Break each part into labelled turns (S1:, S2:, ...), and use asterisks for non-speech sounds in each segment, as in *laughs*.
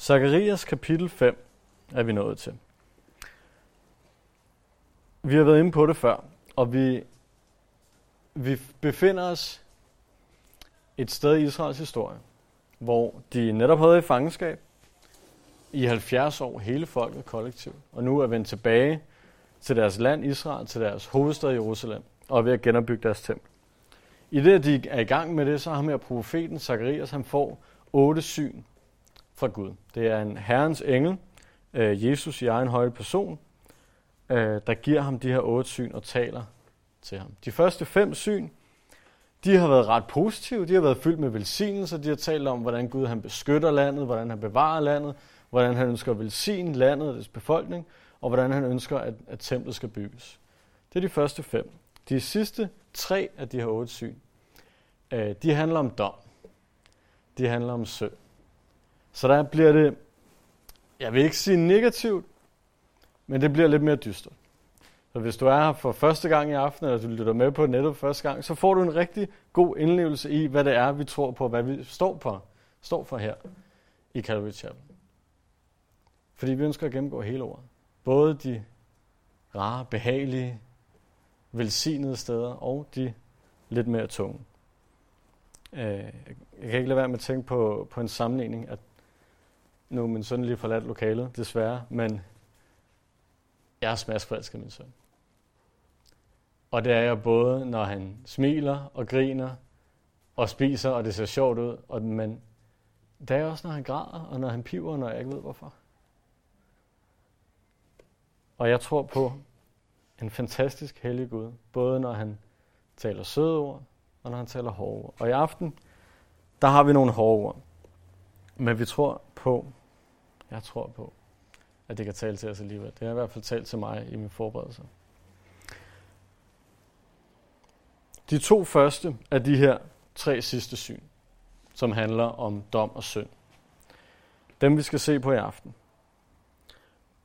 S1: Zakarias kapitel 5 er vi nået til. Vi har været inde på det før, og vi, vi befinder os et sted i Israels historie, hvor de netop havde i fangenskab i 70 år, hele folket kollektivt, og nu er vendt tilbage til deres land Israel, til deres hovedstad Jerusalem, og er ved at genopbygge deres tempel. I det, at de er i gang med det, så har med profeten Zakarias, han får otte syn fra Gud. Det er en herrens engel, øh, Jesus i egen høje person, øh, der giver ham de her otte syn og taler til ham. De første fem syn, de har været ret positive, de har været fyldt med velsignelser, de har talt om, hvordan Gud han beskytter landet, hvordan han bevarer landet, hvordan han ønsker at velsigne landet og dets befolkning, og hvordan han ønsker, at, at templet skal bygges. Det er de første fem. De sidste tre af de her otte syn, øh, de handler om dom. De handler om synd. Så der bliver det, jeg vil ikke sige negativt, men det bliver lidt mere dystert. Så hvis du er her for første gang i aften, eller du lytter med på nettet første gang, så får du en rigtig god indlevelse i, hvad det er, vi tror på, hvad vi står, på, står for her i Calvary Chapel. Fordi vi ønsker at gennemgå hele året. Både de rare, behagelige, velsignede steder, og de lidt mere tunge. Øh, jeg kan ikke lade være med at tænke på, på en sammenligning, at nu er min søn lige forladt lokalet, desværre, men jeg er smadsforelsket min søn. Og det er jeg både, når han smiler og griner og spiser, og det ser sjovt ud, og, men det er også, når han græder, og når han piver, når jeg ikke ved hvorfor. Og jeg tror på en fantastisk hellig Gud, både når han taler søde ord, og når han taler hårde ord. Og i aften, der har vi nogle hårde ord. Men vi tror på, jeg tror på, at det kan tale til os alligevel. Det har i hvert fald talt til mig i min forberedelse. De to første af de her tre sidste syn, som handler om dom og synd. Dem vi skal se på i aften.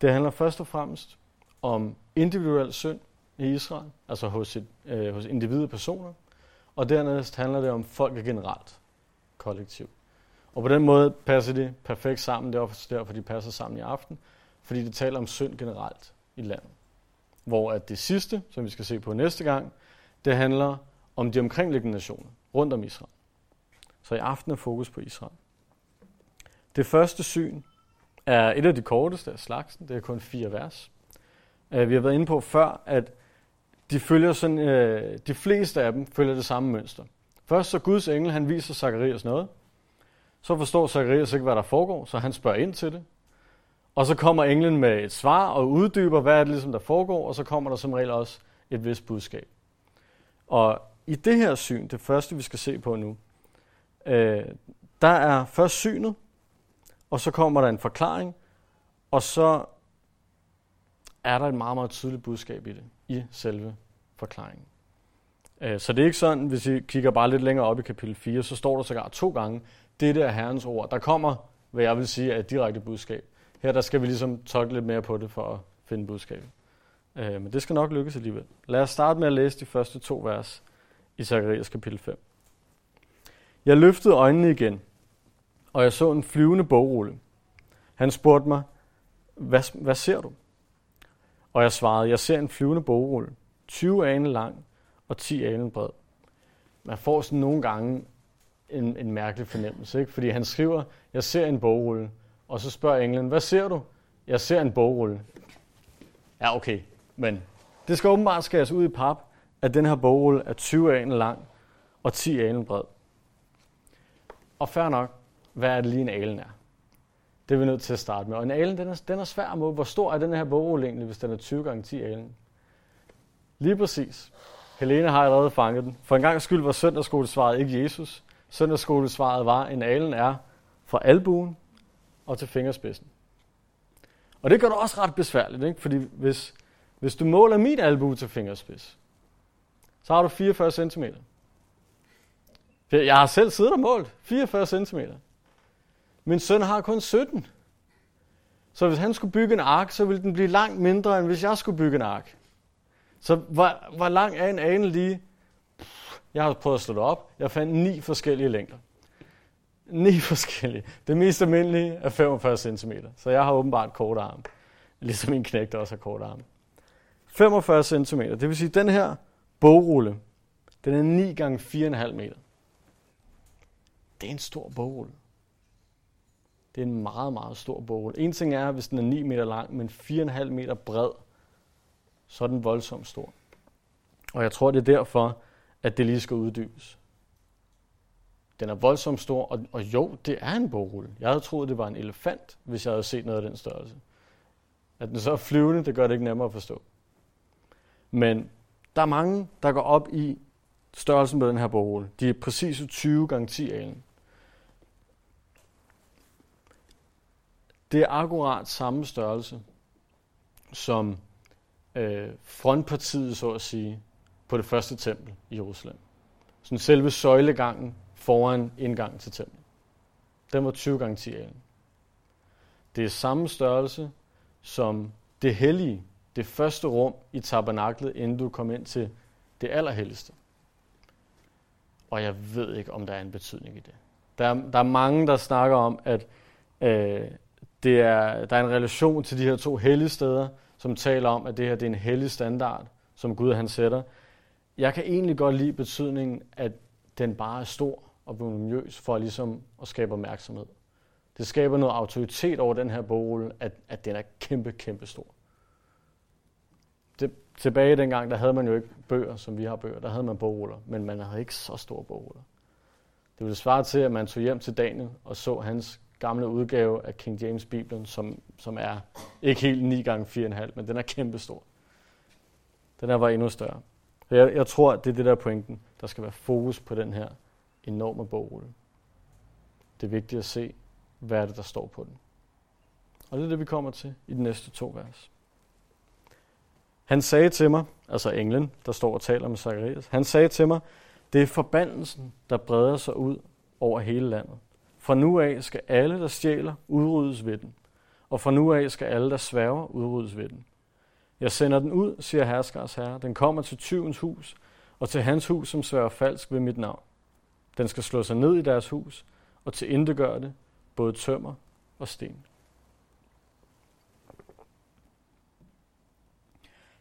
S1: Det handler først og fremmest om individuel synd i Israel, altså hos, et, øh, hos individuelle personer, og dernæst handler det om folk generelt, kollektivt. Og på den måde passer de perfekt sammen. Det er også derfor, de passer sammen i aften. Fordi det taler om synd generelt i landet. Hvor at det sidste, som vi skal se på næste gang, det handler om de omkringliggende nationer rundt om Israel. Så i aften er fokus på Israel. Det første syn er et af de korteste af slagsen. Det er kun fire vers. Øh, vi har været inde på før, at de følger sådan, øh, de fleste af dem følger det samme mønster. Først så Guds engel, han viser Zacharias noget. Så forstår Zacharias ikke, hvad der foregår, så han spørger ind til det. Og så kommer englen med et svar og uddyber, hvad er det ligesom, der foregår, og så kommer der som regel også et vist budskab. Og i det her syn, det første vi skal se på nu, øh, der er først synet, og så kommer der en forklaring, og så er der et meget, meget tydeligt budskab i det, i selve forklaringen. Øh, så det er ikke sådan, hvis I kigger bare lidt længere op i kapitel 4, så står der sågar to gange, dette er Herrens ord. Der kommer, hvad jeg vil sige, er et direkte budskab. Her der skal vi ligesom tolke lidt mere på det for at finde budskabet. Øh, men det skal nok lykkes alligevel. Lad os starte med at læse de første to vers i Zakarias kapitel 5. Jeg løftede øjnene igen, og jeg så en flyvende bogrulle. Han spurgte mig, hvad, hvad ser du? Og jeg svarede, jeg ser en flyvende bogrulle, 20 ane lang og 10 ane bred. Man får sådan nogle gange en, en mærkelig fornemmelse, ikke? fordi han skriver, jeg ser en bogrulle, og så spørger englen, hvad ser du? Jeg ser en bogrulle. Ja, okay, men det skal åbenbart skæres ud i pap, at den her bogrulle er 20 alen lang og 10 alen bred. Og fair nok, hvad er det lige en alen er? Det er vi nødt til at starte med. Og en alen, den er, den er svær at måle. Hvor stor er den her bogrulle egentlig, hvis den er 20 gange 10 alen? Lige præcis. Helene har allerede fanget den. For en gang skyld var søndagsskolesvaret ikke Jesus. Søndagsskolesvaret var, en alen er fra albuen og til fingerspidsen. Og det gør det også ret besværligt, ikke? fordi hvis, hvis du måler min albue til fingerspids, så har du 44 cm. Jeg har selv siddet og målt 44 cm. Min søn har kun 17. Så hvis han skulle bygge en ark, så ville den blive langt mindre, end hvis jeg skulle bygge en ark. Så hvor, hvor lang er en ane lige? Jeg har prøvet at slå det op. Jeg fandt ni forskellige længder. Ni *laughs* forskellige. Det mest almindelige er 45 cm, så jeg har åbenbart kort arm. Ligesom min knægt også har kort arm. 45 cm, det vil sige, at den her bogrulle, den er 9 gange 4,5 meter. Det er en stor bogrulle. Det er en meget, meget stor bogrulle. En ting er, hvis den er 9 meter lang, men 4,5 meter bred, så er den voldsomt stor. Og jeg tror, det er derfor, at det lige skal uddybes. Den er voldsomt stor, og, og jo, det er en bogrulle. Jeg havde troet, det var en elefant, hvis jeg havde set noget af den størrelse. At den så er flyvende, det gør det ikke nemmere at forstå. Men der er mange, der går op i størrelsen på den her bogrulle. De er præcis 20 gange 10 alen. Det er akkurat samme størrelse som øh, frontpartiet, så at sige, på det første tempel i Jerusalem. Sådan selve søjlegangen foran indgangen til templet. Den var 20 gange 10 alen. Det er samme størrelse som det hellige, det første rum i tabernaklet, inden du kom ind til det allerhelligste. Og jeg ved ikke, om der er en betydning i det. Der er, der er mange, der snakker om, at øh, det er, der er en relation til de her to hellige steder, som taler om, at det her det er en hellig standard, som Gud han sætter. Jeg kan egentlig godt lide betydningen, at den bare er stor og voluminøs for ligesom at skabe opmærksomhed. Det skaber noget autoritet over den her bogrulle, at, at den er kæmpe, kæmpe stor. Det, tilbage dengang, der havde man jo ikke bøger, som vi har bøger. Der havde man bogruller, men man havde ikke så store bogruller. Det ville svare til, at man tog hjem til Daniel og så hans gamle udgave af King James Bibelen, som, som er ikke helt 9 gange 4,5, men den er kæmpe stor. Den her var endnu større. Jeg, jeg tror, at det er det der pointen. Der skal være fokus på den her enorme bogrulle. Det er vigtigt at se, hvad er det, der står på den. Og det er det, vi kommer til i de næste to vers. Han sagde til mig, altså englen, der står og taler med Zacharias, han sagde til mig, det er forbandelsen, der breder sig ud over hele landet. Fra nu af skal alle, der stjæler, udryddes ved den. Og fra nu af skal alle, der sværger, udryddes ved den. Jeg sender den ud, siger herskers herre. Den kommer til tyvens hus, og til hans hus, som sørger falsk ved mit navn. Den skal slå sig ned i deres hus, og til intet det, både tømmer og sten.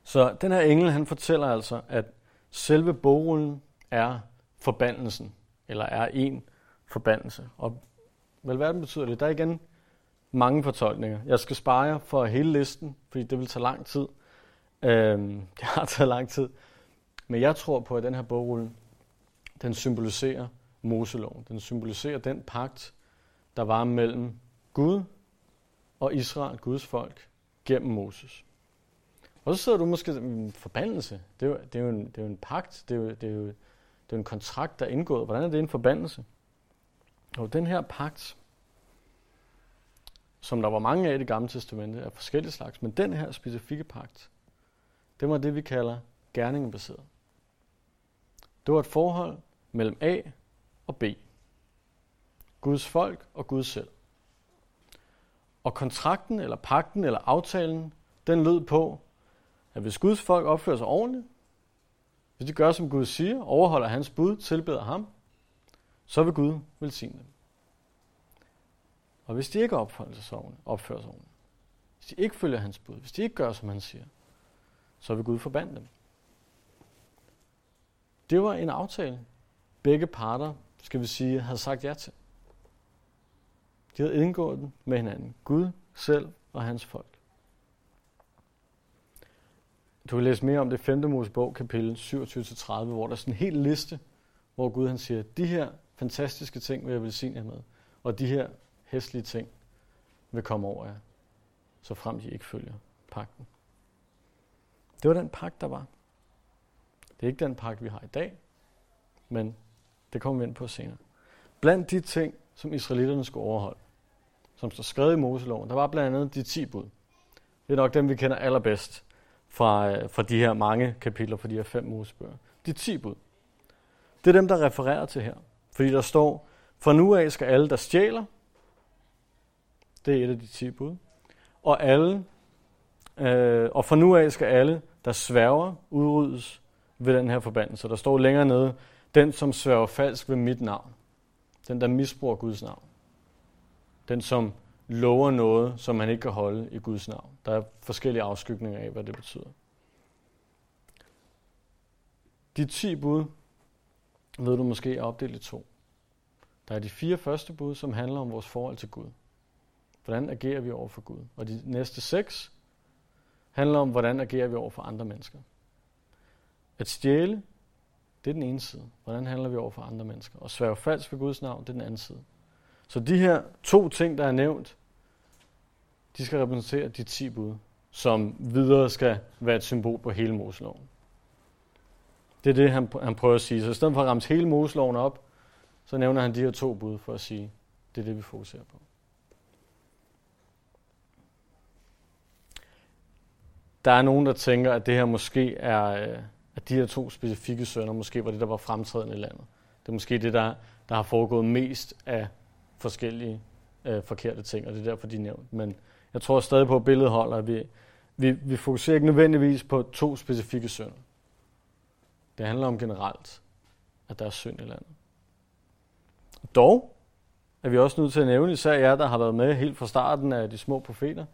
S1: Så den her engel, han fortæller altså, at selve bogrullen er forbandelsen, eller er en forbandelse. Og vel, hvad den betyder det? Der er igen mange fortolkninger. Jeg skal spare jer for hele listen, fordi det vil tage lang tid. Øhm, *laughs* det har taget lang tid. Men jeg tror på, at den her bogrulle, den symboliserer Moseloven. Den symboliserer den pagt, der var mellem Gud og Israel, Guds folk, gennem Moses. Og så sidder du måske en forbandelse. Det er jo, det er jo, en, det er jo en pagt, det er jo, det, er jo, det er jo en kontrakt, der er indgået. Hvordan er det en forbandelse? Og den her pagt, som der var mange af i det gamle testamente, er forskellige slags, men den her specifikke pagt, det var det, vi kalder gerningebaseret. Det var et forhold mellem A og B. Guds folk og Gud selv. Og kontrakten, eller pakten, eller aftalen, den lød på, at hvis Guds folk opfører sig ordentligt, hvis de gør, som Gud siger, overholder hans bud, tilbeder ham, så vil Gud velsigne dem. Og hvis de ikke opfører sig ordentligt, opfører sig ordentligt, hvis de ikke følger hans bud, hvis de ikke gør, som han siger, så vil Gud forbande dem. Det var en aftale, begge parter, skal vi sige, havde sagt ja til. De havde indgået den med hinanden. Gud selv og hans folk. Du kan læse mere om det 5. Mosebog, kapitel 27-30, hvor der er sådan en hel liste, hvor Gud han siger, de her fantastiske ting vil jeg velsigne jer med, og de her hæstlige ting vil komme over jer, så frem de ikke følger pakten. Det var den pagt, der var. Det er ikke den pagt, vi har i dag, men det kommer vi ind på senere. Blandt de ting, som israelitterne skulle overholde, som står skrevet i Moseloven, der var blandt andet de 10 bud. Det er nok dem, vi kender allerbedst fra, øh, fra de her mange kapitler, fra de her fem Mosebøger. De 10 bud. Det er dem, der refererer til her. Fordi der står, fra nu af skal alle, der stjæler, det er et af de 10 bud, og alle, øh, og fra nu af skal alle, der sværger, udryddes ved den her forbandelse. Der står længere nede, den som sværger falsk ved mit navn. Den, der misbruger Guds navn. Den, som lover noget, som man ikke kan holde i Guds navn. Der er forskellige afskygninger af, hvad det betyder. De 10 bud, ved du måske, er opdelt i to. Der er de fire første bud, som handler om vores forhold til Gud. Hvordan agerer vi over for Gud? Og de næste seks handler om, hvordan agerer vi over for andre mennesker. At stjæle, det er den ene side. Hvordan handler vi over for andre mennesker? Og sværge falsk ved Guds navn, det er den anden side. Så de her to ting, der er nævnt, de skal repræsentere de ti bud, som videre skal være et symbol på hele Moseloven. Det er det, han, han prøver at sige. Så i stedet for at ramme hele Moseloven op, så nævner han de her to bud for at sige, det er det, vi fokuserer på. Der er nogen, der tænker, at det her måske er, øh, at de her to specifikke sønner måske var det, der var fremtrædende i landet. Det er måske det, der, der har foregået mest af forskellige øh, forkerte ting, og det er derfor, de er nævnt. Men jeg tror stadig på, at billedet holder, at vi, vi, vi fokuserer ikke nødvendigvis på to specifikke sønner. Det handler om generelt, at der er synd i landet. Dog er vi også nødt til at nævne, især jer, der har været med helt fra starten af de små profeter,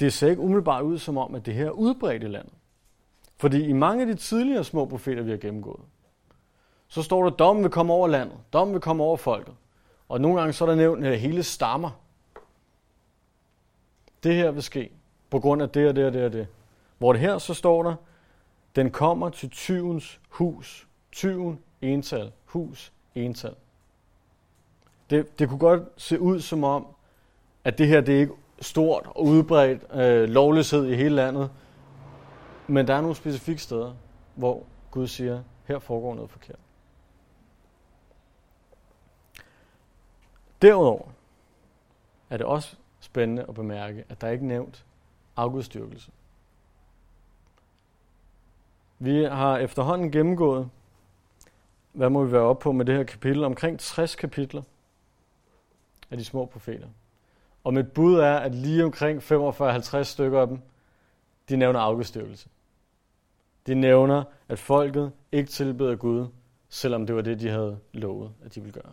S1: det ser ikke umiddelbart ud som om, at det her er udbredt i landet. Fordi i mange af de tidligere små profeter, vi har gennemgået, så står der, at dommen vil komme over landet, dommen vil komme over folket. Og nogle gange så er der nævnt at hele stammer. Det her vil ske på grund af det og det og det og det. Hvor det her så står der, den kommer til tyvens hus. Tyven, ental, hus, ental. Det, det kunne godt se ud som om, at det her det er ikke stort og udbredt øh, lovløshed i hele landet, men der er nogle specifikke steder, hvor Gud siger, her foregår noget forkert. Derudover er det også spændende at bemærke, at der ikke er nævnt afgudstyrkelse. Vi har efterhånden gennemgået, hvad må vi være oppe på med det her kapitel, omkring 60 kapitler af de små profeter. Og mit bud er, at lige omkring 45-50 stykker af dem, de nævner afgudstyrkelse. De nævner, at folket ikke tilbeder Gud, selvom det var det, de havde lovet, at de ville gøre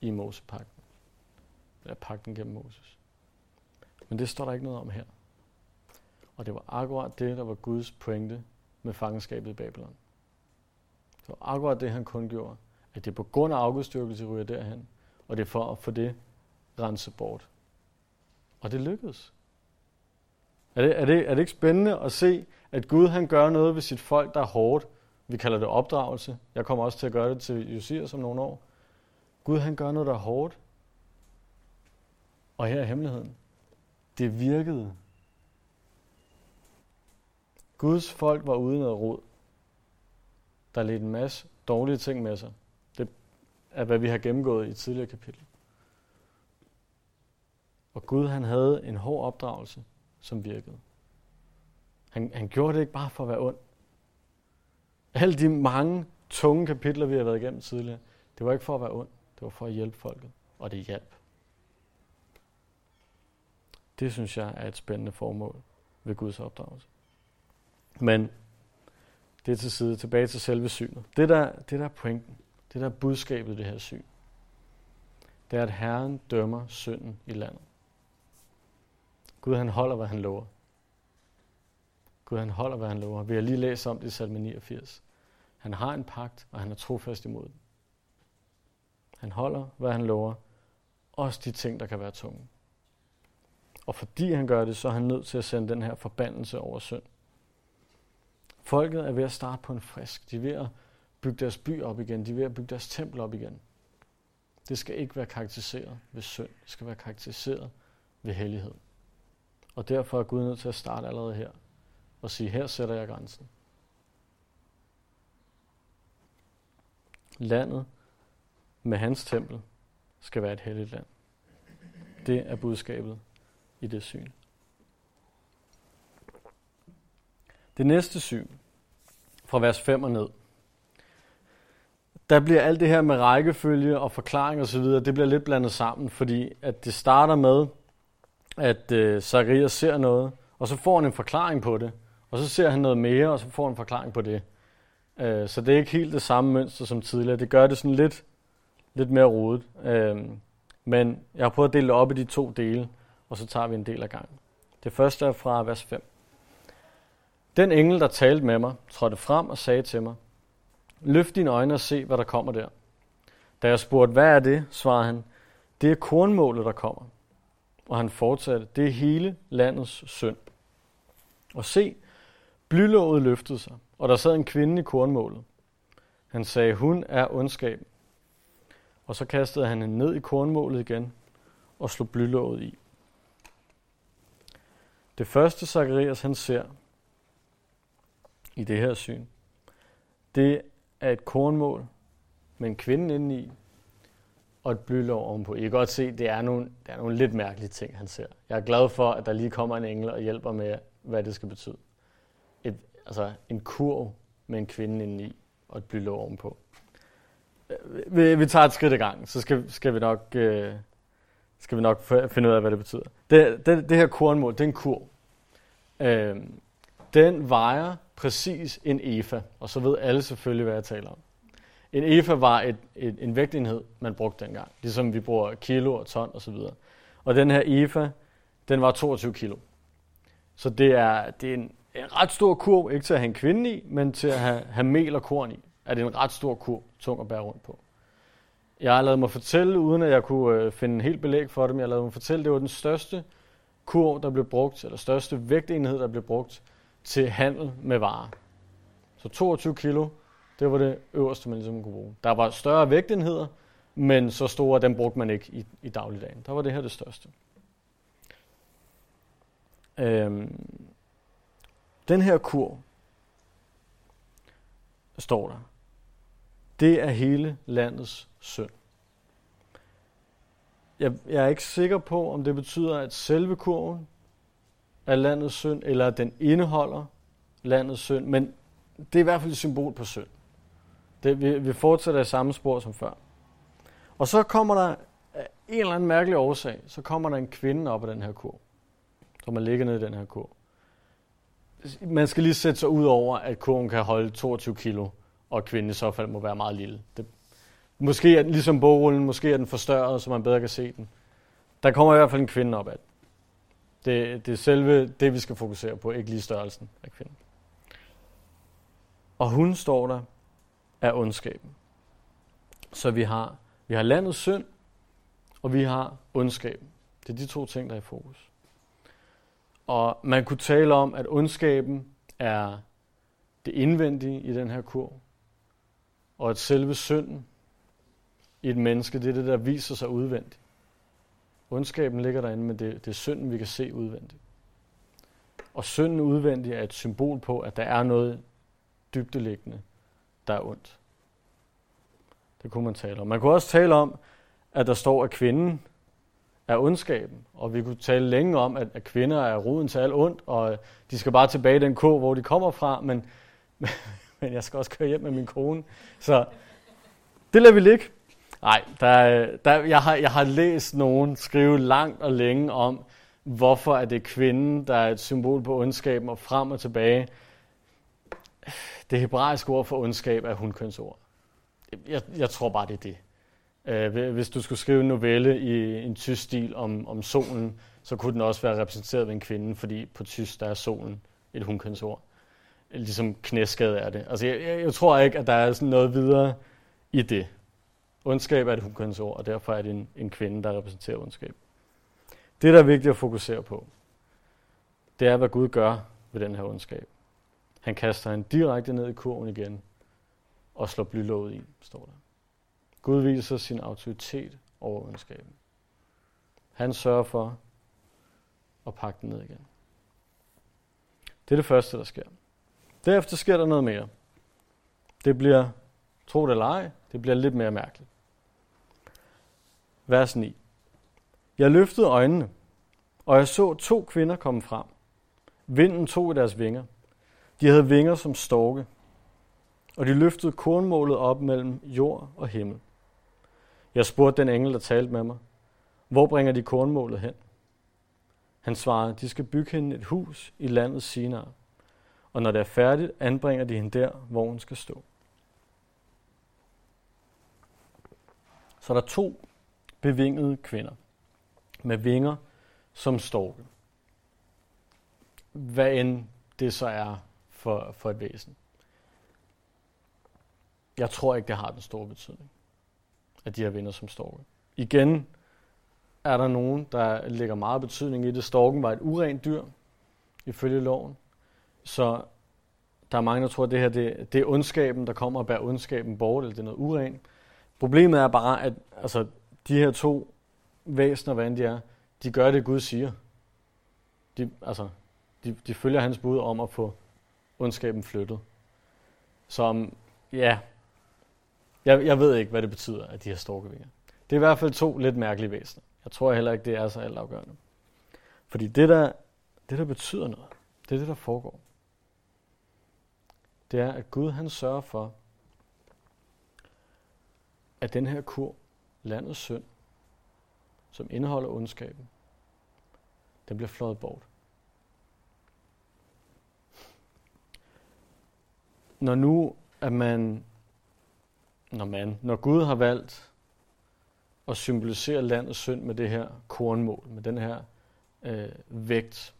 S1: i Mosepakten. Eller pakten gennem Moses. Men det står der ikke noget om her. Og det var akkurat det, der var Guds pointe med fangenskabet i Babylon. Det var akkurat det, han kun gjorde. At det er på grund af afgudstyrkelse ryger derhen, og det er for at få det renset bort. Og det lykkedes. Er det, er, det, er det ikke spændende at se, at Gud han gør noget ved sit folk, der er hårdt? Vi kalder det opdragelse. Jeg kommer også til at gøre det til Josias om nogle år. Gud han gør noget, der er hårdt. Og her er hemmeligheden. Det virkede. Guds folk var uden noget rod. Der ledte en masse dårlige ting med sig. Det er, hvad vi har gennemgået i tidligere kapitel. Og Gud han havde en hård opdragelse, som virkede. Han, han gjorde det ikke bare for at være ond. Alle de mange tunge kapitler, vi har været igennem tidligere, det var ikke for at være ond. Det var for at hjælpe folket. Og det hjalp. Det synes jeg er et spændende formål ved Guds opdragelse. Men det er til side. Tilbage til selve synet. Det der, det der er pointen. Det der er budskabet i det her syn. Det er, at Herren dømmer synden i landet. Gud han holder, hvad han lover. Gud han holder, hvad han lover. Vi har lige læst om det i salme 89. Han har en pagt, og han er trofast imod den. Han holder, hvad han lover. Også de ting, der kan være tunge. Og fordi han gør det, så er han nødt til at sende den her forbandelse over synd. Folket er ved at starte på en frisk. De er ved at bygge deres by op igen. De er ved at bygge deres tempel op igen. Det skal ikke være karakteriseret ved synd. Det skal være karakteriseret ved hellighed. Og derfor er Gud nødt til at starte allerede her og sige, her sætter jeg grænsen. Landet med hans tempel skal være et helligt land. Det er budskabet i det syn. Det næste syn, fra vers 5 og ned, der bliver alt det her med rækkefølge og forklaring osv., det bliver lidt blandet sammen, fordi at det starter med, at øh, Zacharias ser noget, og så får han en forklaring på det, og så ser han noget mere, og så får han en forklaring på det. Øh, så det er ikke helt det samme mønster som tidligere. Det gør det sådan lidt, lidt mere rodet. Øh, men jeg har prøvet at dele det op i de to dele, og så tager vi en del af gangen. Det første er fra vers 5. Den engel, der talte med mig, trådte frem og sagde til mig, Løft dine øjne og se, hvad der kommer der. Da jeg spurgte, hvad er det, svarede han, det er kornmålet, der kommer. Og han fortsatte, det er hele landets synd. Og se, blylåget løftede sig, og der sad en kvinde i kornmålet. Han sagde, hun er ondskab. Og så kastede han hende ned i kornmålet igen og slog blylåget i. Det første Zacharias han ser i det her syn, det er et kornmål med en kvinde indeni og et blylov ovenpå. I kan godt se, det er nogle, det er nogle lidt mærkelige ting, han ser. Jeg er glad for, at der lige kommer en engel og hjælper med, hvad det skal betyde. Et, altså en kurv med en kvinde indeni og et blylov ovenpå. Øh, vi, vi tager et skridt i gang, så skal, skal vi nok... Øh, skal vi nok finde ud af, hvad det betyder. Det, det, det her kornmål, det er en kurv. Øh, den vejer præcis en EFA, og så ved alle selvfølgelig, hvad jeg taler om. En EFA var et, et, en vægtenhed, man brugte dengang, ligesom vi bruger kilo og ton osv. Og, og den her EFA, den var 22 kilo. Så det er, det er en, en ret stor kurv, ikke til at have en kvinde i, men til at have, have mel og korn i. Er det en ret stor kurv, tung at bære rundt på. Jeg har lavet mig fortælle, uden at jeg kunne øh, finde en helt belæg for det, men jeg har lavet mig fortælle, det var den største kurv, der blev brugt, eller største vægtenhed, der blev brugt til handel med varer. Så 22 kilo, det var det øverste, man ligesom kunne bruge. Der var større vægtenheder, men så store, dem brugte man ikke i, i dagligdagen. Der var det her det største. Øhm, den her kur, står der, det er hele landets synd. Jeg, jeg er ikke sikker på, om det betyder, at selve kurven er landets synd, eller at den indeholder landets synd, men det er i hvert fald et symbol på synd. Det, vi, vi fortsætter i samme spor som før. Og så kommer der af en eller anden mærkelig årsag, så kommer der en kvinde op af den her kur, som er ligger nede i den her kur. Man skal lige sætte sig ud over, at kurven kan holde 22 kilo, og kvinden i så fald må være meget lille. Det, måske er den ligesom bogrullen, måske er den forstørret, så man bedre kan se den. Der kommer i hvert fald en kvinde op af det. Det er selve det, vi skal fokusere på, ikke lige størrelsen af kvinden. Og hun står der af ondskaben. Så vi har, vi har landets synd, og vi har ondskaben. Det er de to ting, der er i fokus. Og man kunne tale om, at ondskaben er det indvendige i den her kurv, og at selve synden i et menneske, det er det, der viser sig udvendigt. Ondskaben ligger derinde, men det, det er synden, vi kan se udvendigt. Og synden udvendigt er et symbol på, at der er noget dybdeliggende, der er ondt. Det kunne man tale om. Man kunne også tale om, at der står, at kvinden er ondskaben. Og vi kunne tale længe om, at, at kvinder er roden til alt ondt, og de skal bare tilbage i den ko, hvor de kommer fra, men, *laughs* men jeg skal også køre hjem med min kone. Så det lader vi ligge. Nej, der, der, jeg, har, jeg har læst nogen skrive langt og længe om, hvorfor er det kvinden, der er et symbol på ondskaben og frem og tilbage. Det hebraiske ord for ondskab er hundkønsord. Jeg, jeg tror bare, det er det. Uh, hvis du skulle skrive en novelle i en tysk stil om, om solen, så kunne den også være repræsenteret ved en kvinde, fordi på tysk der er solen et hundkønsord. Ligesom knæskade er det. Altså, jeg, jeg, jeg tror ikke, at der er sådan noget videre i det. Ondskab er et hundkønsord, og derfor er det en, en kvinde, der repræsenterer ondskab. Det, der er vigtigt at fokusere på, det er, hvad Gud gør ved den her ondskab. Han kaster han direkte ned i kurven igen og slår blylåget i, står der. Gud viser sin autoritet over ondskaben. Han sørger for at pakke den ned igen. Det er det første, der sker. Derefter sker der noget mere. Det bliver, tro det eller ej, det bliver lidt mere mærkeligt. Vers 9. Jeg løftede øjnene, og jeg så to kvinder komme frem. Vinden tog i deres vinger. De havde vinger som storke, og de løftede kornmålet op mellem jord og himmel. Jeg spurgte den engel, der talte med mig, hvor bringer de kornmålet hen? Han svarede, de skal bygge hende et hus i landet Sinar, og når det er færdigt, anbringer de hende der, hvor hun skal stå. Så er to bevingede kvinder med vinger som storke. Hvad end det så er for, for et væsen. Jeg tror ikke, det har den store betydning, at de her venner som storke. Igen er der nogen, der lægger meget betydning i det. Storken var et urent dyr, ifølge loven. Så der er mange, der tror, at det her det, det er ondskaben, der kommer og bærer ondskaben bort, eller det er noget urent. Problemet er bare, at altså, de her to væsener, hvad end de er, de gør det, Gud siger. De, altså, de, de følger hans bud om at få ondskaben flyttet. Som, ja, jeg, jeg ved ikke, hvad det betyder, at de her storkevinger. Det er i hvert fald to lidt mærkelige væsener. Jeg tror heller ikke, det er så altafgørende. Fordi det der, det, der betyder noget, det er det, der foregår. Det er, at Gud han sørger for, at den her kur, landets synd, som indeholder ondskaben, den bliver flået bort. Når nu at man, når man, når Gud har valgt at symbolisere landets synd med det her kornmål, med den her øh, vægt,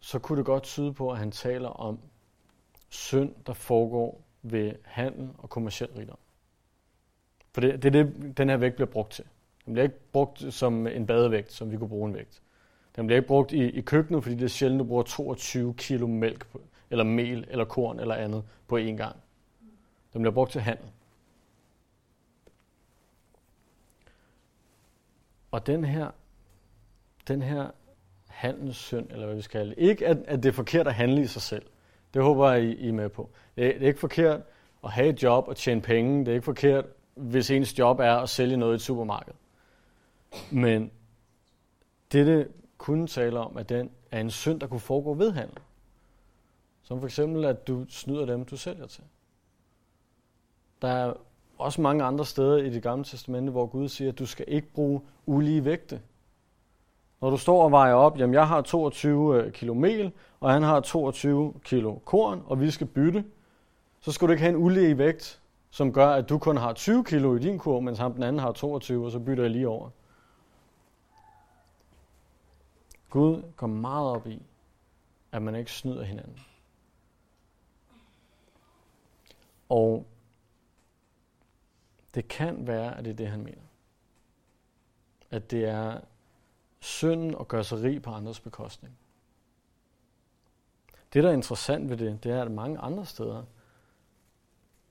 S1: så kunne det godt tyde på, at han taler om synd, der foregår ved handel og kommersiel rigdom. For det, det er det, den her vægt bliver brugt til. Den bliver ikke brugt som en badevægt, som vi kunne bruge en vægt. Den bliver ikke brugt i, i køkkenet, fordi det er sjældent, du bruger 22 kilo mælk, på, eller mel, eller korn, eller andet på én gang. Den bliver brugt til handel. Og den her, den her handelssynd, eller hvad vi skal kalde det, ikke at, at det er forkert at handle i sig selv. Det håber jeg, I er med på. Det er, det er ikke forkert at have et job og tjene penge. Det er ikke forkert, hvis ens job er at sælge noget i et supermarked. Men det, det kunne tale om, at den er en synd, der kunne foregå ved handel. Som for eksempel, at du snyder dem, du sælger til. Der er også mange andre steder i det gamle testamente, hvor Gud siger, at du skal ikke bruge ulige vægte. Når du står og vejer op, jamen jeg har 22 øh, kilo mel, og han har 22 kilo korn, og vi skal bytte, så skal du ikke have en ulige vægt, som gør, at du kun har 20 kilo i din kurv, mens ham den anden har 22, og så bytter jeg lige over. Gud går meget op i, at man ikke snyder hinanden. Og det kan være, at det er det, han mener. At det er synden og gøre sig rig på andres bekostning. Det, der er interessant ved det, det er, at mange andre steder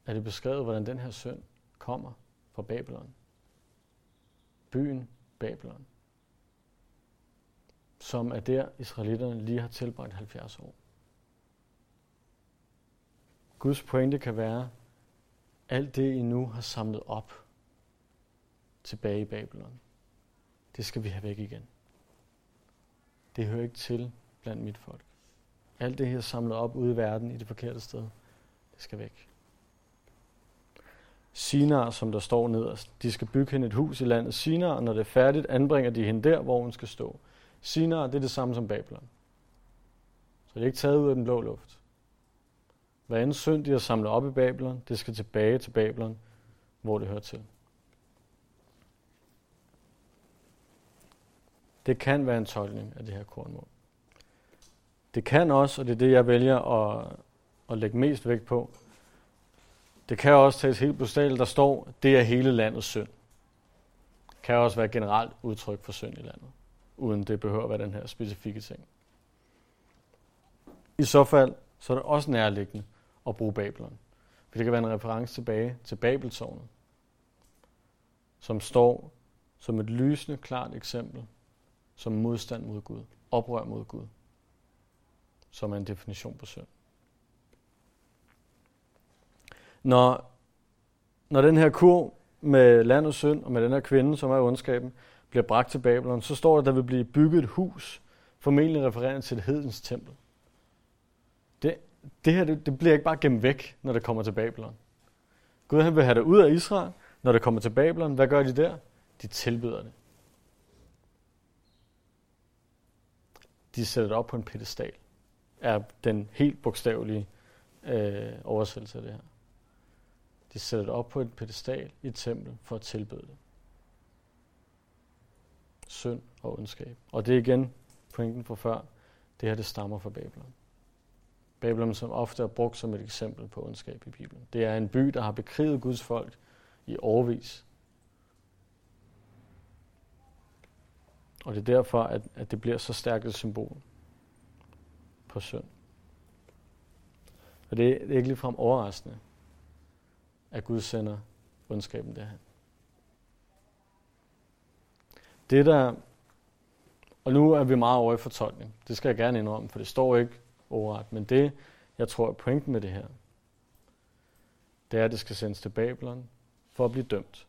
S1: er det beskrevet, hvordan den her synd kommer fra Babylon. Byen Babylon. Som er der, israelitterne lige har tilbragt 70 år. Guds pointe kan være, alt det, I nu har samlet op tilbage i Babylon, det skal vi have væk igen. Det hører ikke til blandt mit folk. Alt det her samlet op ude i verden i det forkerte sted, det skal væk. Sinar, som der står nederst, de skal bygge hende et hus i landet Sinar, og når det er færdigt, anbringer de hende der, hvor hun skal stå. Sinar, det er det samme som Babylon. Så det er ikke taget ud af den blå luft. Hver anden synd, de har samlet op i Babylon, det skal tilbage til Babylon, hvor det hører til. Det kan være en tolkning af det her kornmål. Det kan også, og det er det, jeg vælger at, at lægge mest vægt på, det kan også tages helt bogstaveligt, der står, det er hele landets synd. Det kan også være generelt udtryk for synd i landet, uden det behøver at være den her specifikke ting. I så fald, så er det også nærliggende at bruge Babylon. For det kan være en reference tilbage til Babeltårnet, som står som et lysende, klart eksempel som modstand mod Gud, oprør mod Gud, som er en definition på synd. Når, når den her kur med landets synd og med den her kvinde, som er ondskaben, bliver bragt til Babylon, så står der, at der vil blive bygget et hus, formentlig refererende til et hedens tempel. Det, det her det, det bliver ikke bare gemt væk, når det kommer til Babylon. Gud han vil have det ud af Israel. Når det kommer til Babylon, hvad gør de der? De tilbyder det. De sætter det op på en pedestal. Er den helt bogstavelige øh, oversættelse af det her. De sætter det op på en pedestal i et tempel for at tilbede det. Synd og ondskab. Og det er igen pointen fra før. Det her, det stammer fra Babylon. Babylon, som ofte er brugt som et eksempel på ondskab i Bibelen. Det er en by, der har bekriget Guds folk i årvis. Og det er derfor, at, at det bliver så stærkt et symbol på synd. Og det, det er ikke ligefrem overraskende, at Gud sender ondskaben derhen. Det der, og nu er vi meget over i fortolkning, det skal jeg gerne indrømme, for det står ikke overret, men det, jeg tror er pointen med det her, det er, at det skal sendes til Babylon for at blive dømt.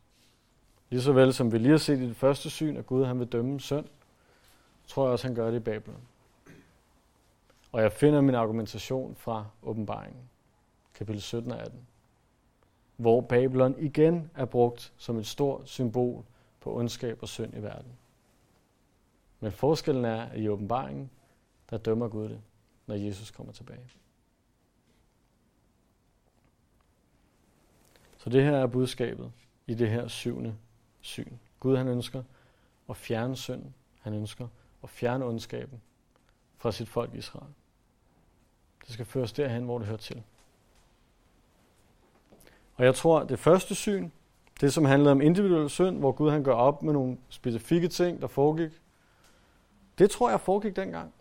S1: Lige vel som vi lige har set i det første syn, at Gud han vil dømme synd, tror jeg også, han gør det i Babylon. Og jeg finder min argumentation fra åbenbaringen, kapitel 17 og 18, hvor Babylon igen er brugt som et stort symbol på ondskab og synd i verden. Men forskellen er, at i åbenbaringen, der dømmer Gud det, når Jesus kommer tilbage. Så det her er budskabet i det her syvende syn. Gud han ønsker at fjerne synden. Han ønsker at fjerne ondskaben fra sit folk Israel. Det skal føres derhen, hvor det hører til. Og jeg tror, det første syn, det som handlede om individuel synd, hvor Gud han gør op med nogle specifikke ting, der foregik, det tror jeg foregik dengang.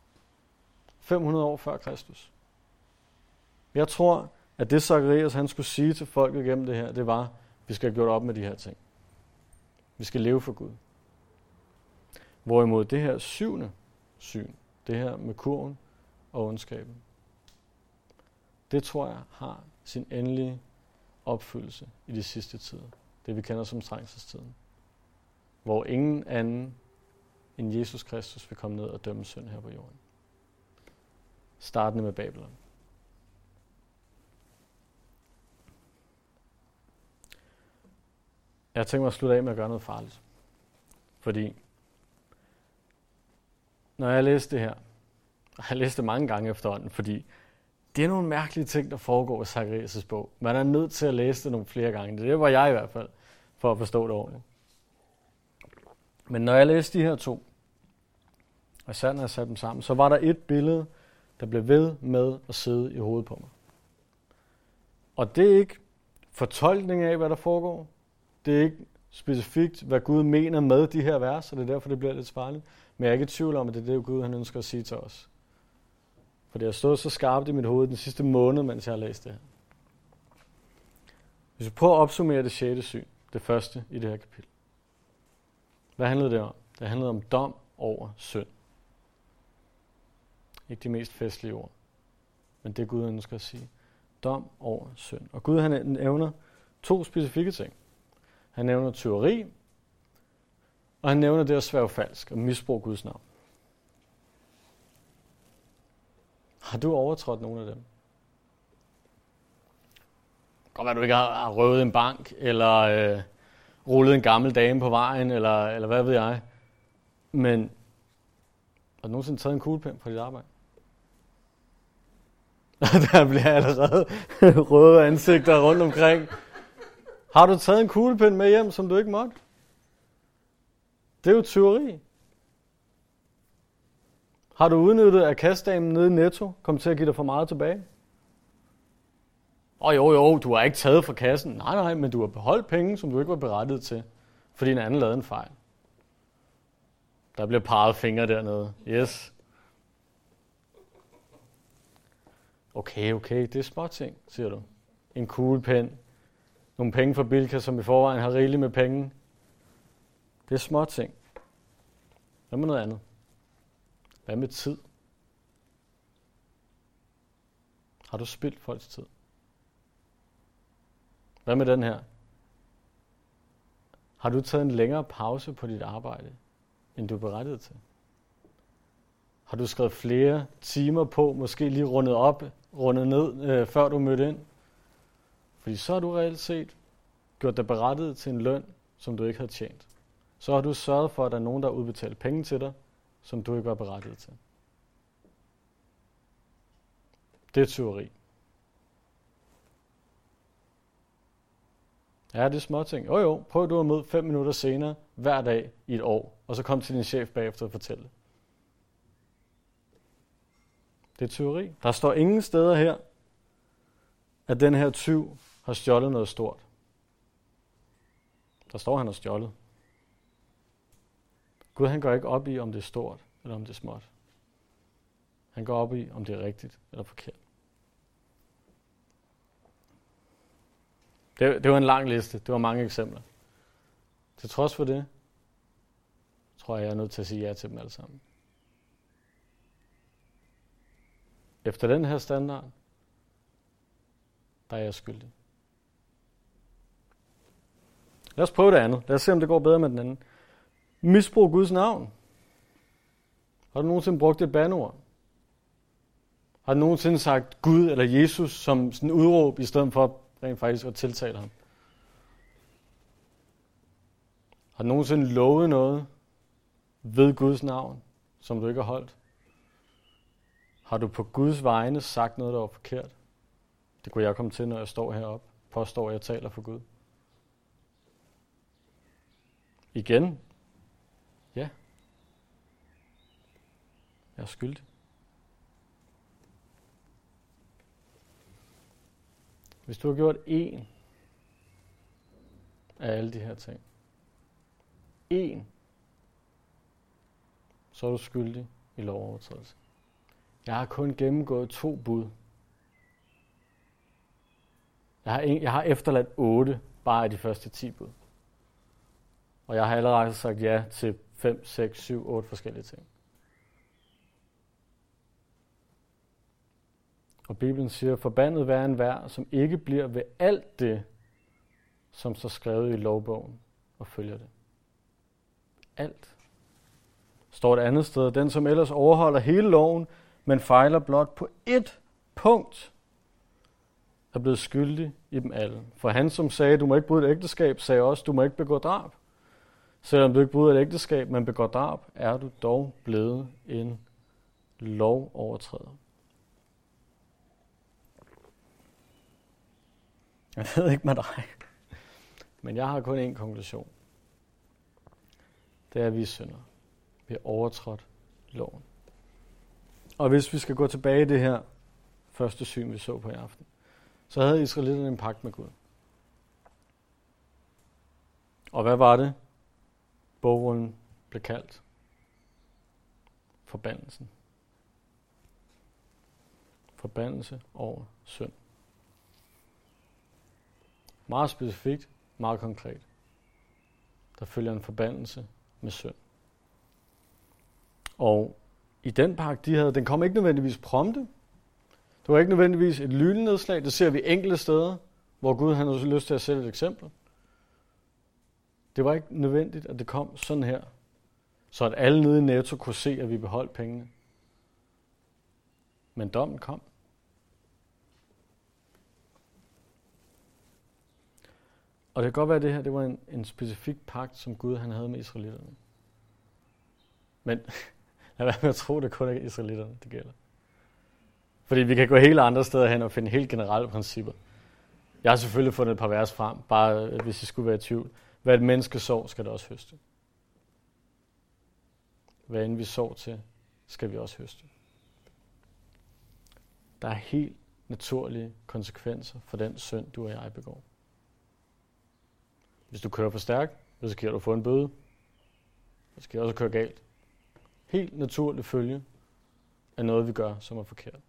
S1: 500 år før Kristus. Jeg tror, at det Zacharias han skulle sige til folket gennem det her, det var, vi skal have gjort op med de her ting. Vi skal leve for Gud. Hvorimod det her syvende syn, det her med kurven og ondskaben, det tror jeg har sin endelige opfyldelse i de sidste tider. Det vi kender som trængselstiden. Hvor ingen anden end Jesus Kristus vil komme ned og dømme synd her på jorden. Startende med Babylon. Jeg tænker mig at slutte af med at gøre noget farligt. Fordi når jeg læste det her, og jeg læste det mange gange efterhånden, fordi det er nogle mærkelige ting, der foregår i Zacharias' bog. Man er nødt til at læse det nogle flere gange. Det var jeg i hvert fald, for at forstå det ordentligt. Men når jeg læste de her to, og især når sat satte dem sammen, så var der et billede, der blev ved med at sidde i hovedet på mig. Og det er ikke fortolkning af, hvad der foregår. Det er ikke specifikt, hvad Gud mener med de her vers, og det er derfor, det bliver lidt farligt. Men jeg er ikke i tvivl om, at det er det, Gud han ønsker at sige til os. For det har stået så skarpt i mit hoved den sidste måned, mens jeg har læst det her. Hvis vi prøver at opsummere det sjette syn, det første i det her kapitel. Hvad handlede det om? Det handlede om dom over synd. Ikke de mest festlige ord, men det Gud ønsker at sige. Dom over synd. Og Gud han nævner to specifikke ting. Han nævner tyveri, og han nævner det at svære falsk og misbruge Guds navn. Har du overtrådt nogle af dem? Godt være, du ikke har røvet en bank, eller øh, rullet en gammel dame på vejen, eller, eller hvad ved jeg. Men har du nogensinde taget en kuglepen på dit arbejde? *laughs* Der bliver allerede *laughs* røde ansigter rundt omkring. Har du taget en kuglepen med hjem, som du ikke måtte? Det er jo tyveri. Har du udnyttet, at kastdamen nede i Netto kom til at give dig for meget tilbage? Og jo, jo, du har ikke taget fra kassen. Nej, nej, men du har beholdt penge, som du ikke var berettiget til, fordi en anden lavede en fejl. Der bliver parret fingre dernede. Yes. Okay, okay, det er små ting, siger du. En kuglepen, nogle penge fra Bilka, som i forvejen har rigeligt med penge. Det er små ting. Hvad med noget andet? Hvad med tid? Har du spildt folks tid? Hvad med den her? Har du taget en længere pause på dit arbejde, end du er berettiget til? Har du skrevet flere timer på, måske lige rundet op, rundet ned, øh, før du mødte ind? Fordi så har du reelt set gjort dig berettiget til en løn, som du ikke havde tjent. Så har du sørget for, at der er nogen, der har udbetalt penge til dig, som du ikke var berettiget til. Det er tyveri. Ja, det er små ting. Jo jo, prøv du at møde fem minutter senere, hver dag i et år, og så kom til din chef bagefter og fortælle. Det er teori. Der står ingen steder her, at den her tyv har stjålet noget stort. Der står, at han har stjålet. Gud han går ikke op i, om det er stort eller om det er småt. Han går op i, om det er rigtigt eller forkert. Det, det var en lang liste. Det var mange eksempler. Til trods for det, tror jeg, jeg er nødt til at sige ja til dem alle sammen. Efter den her standard, der er jeg skyldig. Lad os prøve det andet. Lad os se, om det går bedre med den anden. Misbrug Guds navn. Har du nogensinde brugt et bandord? Har du nogensinde sagt Gud eller Jesus som sådan en udråb, i stedet for rent faktisk at tiltale ham? Har du nogensinde lovet noget ved Guds navn, som du ikke har holdt? Har du på Guds vegne sagt noget, der var forkert? Det kunne jeg komme til, når jeg står heroppe, påstår, at jeg taler for Gud. Igen? Ja. Jeg er skyldig. Hvis du har gjort en af alle de her ting, en, så er du skyldig i lovovertrædelse. Jeg har kun gennemgået to bud. Jeg har, en, jeg har efterladt otte bare af de første ti bud. Og jeg har allerede sagt ja til 5, 6, 7, 8 forskellige ting. Og Bibelen siger, forbandet være en vær, som ikke bliver ved alt det, som står skrevet i lovbogen og følger det. Alt. Står et andet sted, den som ellers overholder hele loven, men fejler blot på ét punkt, er blevet skyldig i dem alle. For han, som sagde, du må ikke bryde et ægteskab, sagde også, du må ikke begå drab. Selvom du ikke bryder et ægteskab, men begår drab, er du dog blevet en lovovertræder. Jeg ved ikke med dig, men jeg har kun én konklusion. Det er, at vi synder. Vi har overtrådt loven. Og hvis vi skal gå tilbage i det her første syn, vi så på i aften, så havde israelitterne en pagt med Gud. Og hvad var det, Bogen blev kaldt? Forbandelsen. Forbandelse over synd. Meget specifikt, meget konkret. Der følger en forbandelse med synd. Og i den pakke, de havde, den kom ikke nødvendigvis prompte. Det var ikke nødvendigvis et lynnedslag. Det ser vi enkelte steder, hvor Gud han har lyst til at sætte et eksempel. Det var ikke nødvendigt, at det kom sådan her, så at alle nede i Netto kunne se, at vi beholdt pengene. Men dommen kom. Og det kan godt være, at det her det var en, en specifik pagt, som Gud han havde med israelitterne. Men *laughs* lad være med at tro, at det kun er israelitterne, det gælder. Fordi vi kan gå helt andre steder hen og finde helt generelle principper. Jeg har selvfølgelig fundet et par vers frem, bare øh, hvis I skulle være i tvivl. Hvad et menneske sår, skal det også høste. Hvad end vi sår til, skal vi også høste. Der er helt naturlige konsekvenser for den synd, du og jeg begår. Hvis du kører for stærkt, risikerer du at få en bøde. Du risikerer også at køre galt. Helt naturligt følge af noget, vi gør, som er forkert.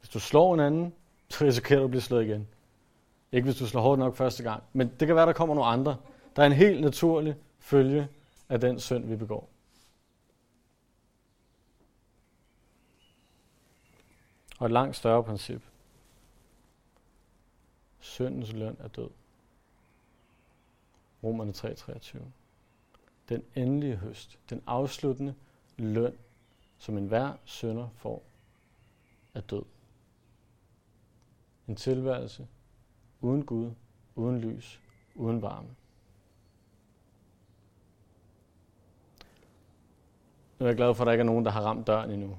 S1: Hvis du slår en anden, *laughs* så risikerer du at blive slået igen. Ikke hvis du slår hårdt nok første gang. Men det kan være, der kommer nogle andre. Der er en helt naturlig følge af den synd, vi begår. Og et langt større princip. Syndens løn er død. Romerne 3:23. Den endelige høst, den afsluttende løn, som enhver sønder får, er død. En tilværelse uden Gud, uden lys, uden varme. Nu er jeg glad for, at der ikke er nogen, der har ramt døren endnu.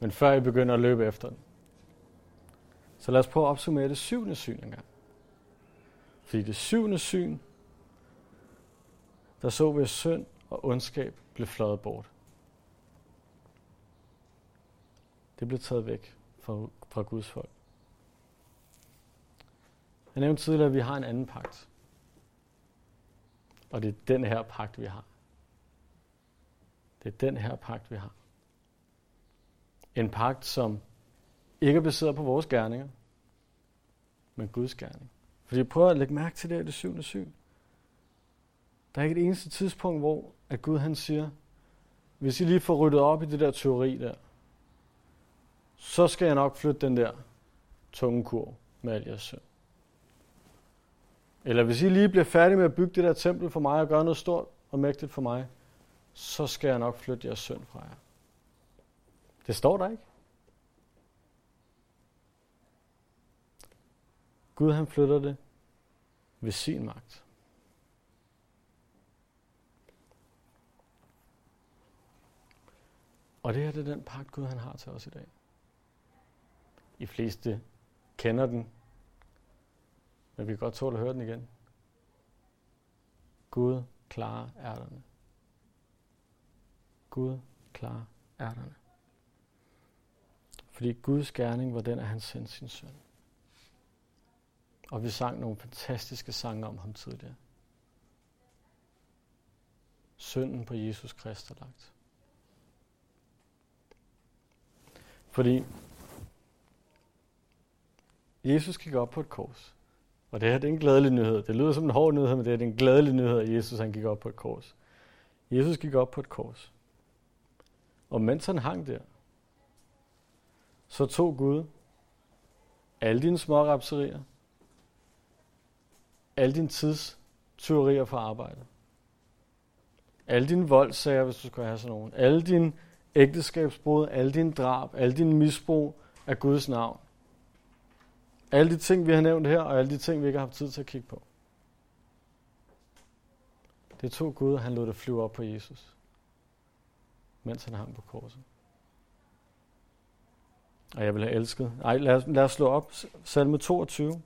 S1: Men før I begynder at løbe efter den, så lad os prøve at opsummere det syvende syn engang. Fordi det syvende syn, der så vi, at synd og ondskab blev fløjet bort. Det blev taget væk fra, fra Guds folk. Jeg nævnte tidligere, at vi har en anden pagt. Og det er den her pagt, vi har. Det er den her pagt, vi har. En pagt, som ikke er baseret på vores gerninger, men Guds gerning. Fordi prøv prøver at lægge mærke til det i det syvende syn. Der er ikke et eneste tidspunkt, hvor at Gud han siger, hvis I lige får ryddet op i det der teori der, så skal jeg nok flytte den der tunge kurv med al jeres søn. Eller hvis I lige bliver færdige med at bygge det der tempel for mig og gøre noget stort og mægtigt for mig, så skal jeg nok flytte jeres søn fra jer. Det står der ikke. Gud han flytter det ved sin magt. Og det her det er den pagt, Gud han har til os i dag. I fleste kender den, men vi kan godt tåle at høre den igen. Gud klarer ærterne. Gud klarer ærterne. Fordi Guds gerning var den, at han sendte sin søn. Og vi sang nogle fantastiske sange om ham tidligere. Synden på Jesus Kristus er lagt. Fordi Jesus gik op på et kors. Og det her det er en glædelig nyhed. Det lyder som en hård nyhed, men det er en glædelig nyhed, at Jesus han gik op på et kors. Jesus gik op på et kors. Og mens han hang der, så tog Gud alle dine små rapserier, alle dine tidstyverier fra arbejdet, alle dine voldsager, hvis du skal have sådan nogen, alle dine ægteskabsbrud, alle dine drab, alle dine misbrug af Guds navn. Alle de ting, vi har nævnt her, og alle de ting, vi ikke har haft tid til at kigge på. Det tog Gud, og han lod det flyve op på Jesus, mens han hang på korset. Og jeg vil have elsket. Ej, lad os, lad os slå op. Salme 22.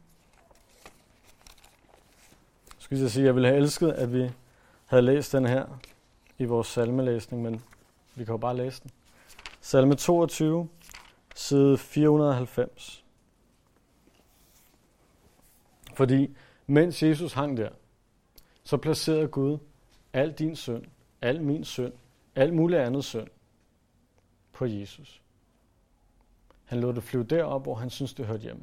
S1: Skal jeg sige, jeg ville have elsket, at vi havde læst den her i vores salmelæsning, men vi kan jo bare læse den. Salme 22, side 490. Fordi mens Jesus hang der, så placerede Gud al din synd, al min synd, al mulig andet synd på Jesus. Han lod det flyve derop, hvor han synes, det hørte hjemme.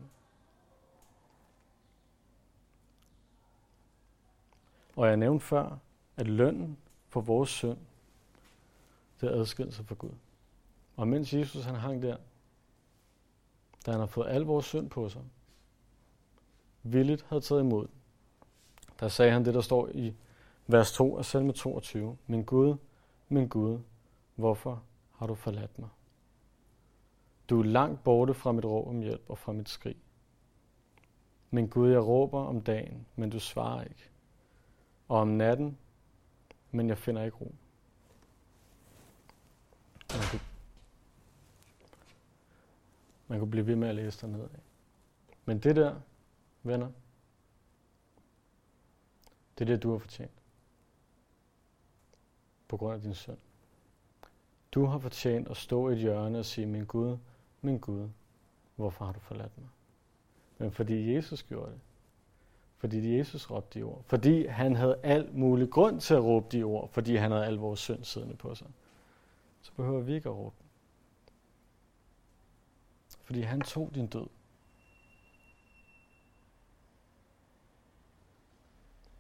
S1: Og jeg nævnte før, at lønnen for vores synd, til at adskille sig fra Gud. Og mens Jesus han hang der, da han har fået al vores synd på sig, villigt havde taget imod, der sagde han det, der står i vers 2 af salme 22. Min Gud, min Gud, hvorfor har du forladt mig? Du er langt borte fra mit råb om hjælp og fra mit skrig. Men Gud, jeg råber om dagen, men du svarer ikke. Og om natten, men jeg finder ikke ro. Man kunne, man kunne blive ved med at læse dernede af. Men det der, venner, det er det, du har fortjent. På grund af din søn. Du har fortjent at stå i et hjørne og sige, min Gud, min Gud, hvorfor har du forladt mig? Men fordi Jesus gjorde det, fordi Jesus råbte de ord, fordi han havde al mulig grund til at råbe de ord, fordi han havde al vores synd siddende på sig, så behøver vi ikke at råbe. Fordi han tog din død.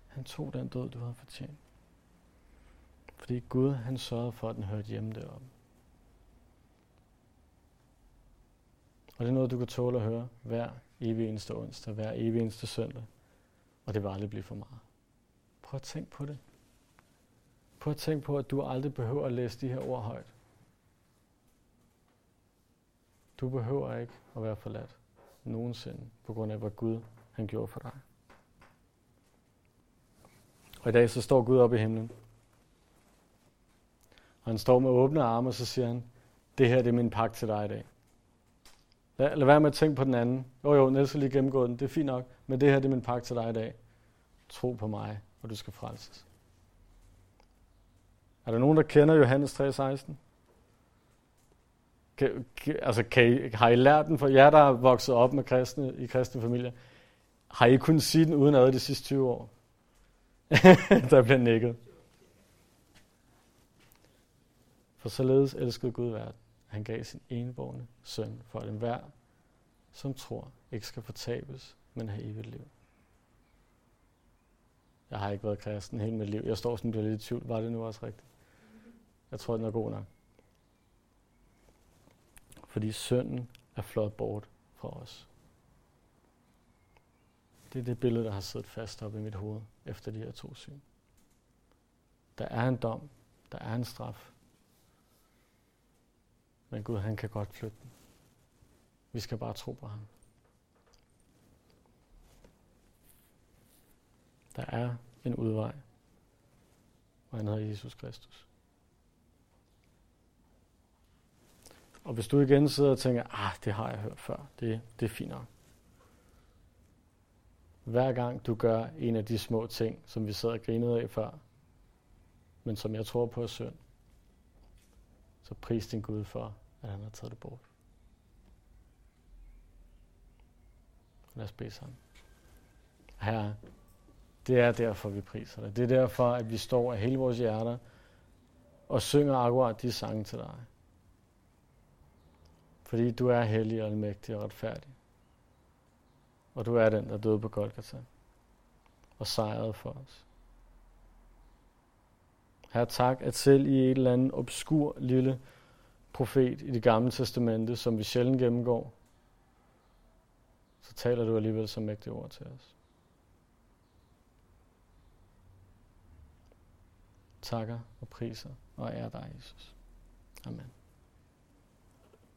S1: Han tog den død, du havde fortjent. Fordi Gud, han sørgede for, at den hørte hjemme deroppe. Og det er noget, du kan tåle at høre hver evig eneste onsdag, hver evig eneste søndag. Og det vil aldrig blive for meget. Prøv at tænke på det. Prøv at tænke på, at du aldrig behøver at læse de her ord højt. Du behøver ikke at være forladt nogensinde, på grund af, hvad Gud han gjorde for dig. Og i dag så står Gud op i himlen. Og han står med åbne arme, og så siger han, det her det er min pagt til dig i dag. Lad, lad være med at tænke på den anden. Jo jo, Niels har lige gennemgået den, det er fint nok, men det her det er min pagt til dig i dag. Tro på mig, og du skal frelses. Er der nogen, der kender Johannes 3,16? Kan, kan, altså, kan I, har I lært den for jer, der er vokset op med kristne, i kristne familier? Har I kunnet sige den uden ad de sidste 20 år? *laughs* der bliver nikket. For således elskede Gud verden. Han gav sin enborgne søn for at enhver, som tror, ikke skal fortabes, men have evigt liv. Jeg har ikke været kristen hele mit liv. Jeg står sådan lidt i tvivl. Var det nu også rigtigt? Jeg tror, den er god nok. Fordi synden er flot bort fra os. Det er det billede, der har siddet fast op i mit hoved efter de her to syn. Der er en dom. Der er en straf. Men Gud, han kan godt flytte den. Vi skal bare tro på ham. Der er en udvej, og han hedder Jesus Kristus. Og hvis du igen sidder og tænker, ah, det har jeg hørt før, det, det er fint nok. Hver gang du gør en af de små ting, som vi sad og grinede af før, men som jeg tror på er synd, så pris din Gud for, at han har taget det bort. Lad os bede sammen. Herre, det er derfor, vi priser dig. Det er derfor, at vi står af hele vores hjerter og synger akkurat de sange til dig. Fordi du er hellig og almægtig og retfærdig. Og du er den, der døde på Golgata og sejrede for os. Her tak, at selv i et eller andet obskur lille profet i det gamle testamente, som vi sjældent gennemgår, så taler du alligevel så mægtige ord til os. Takker og priser og ærer dig, Jesus. Amen.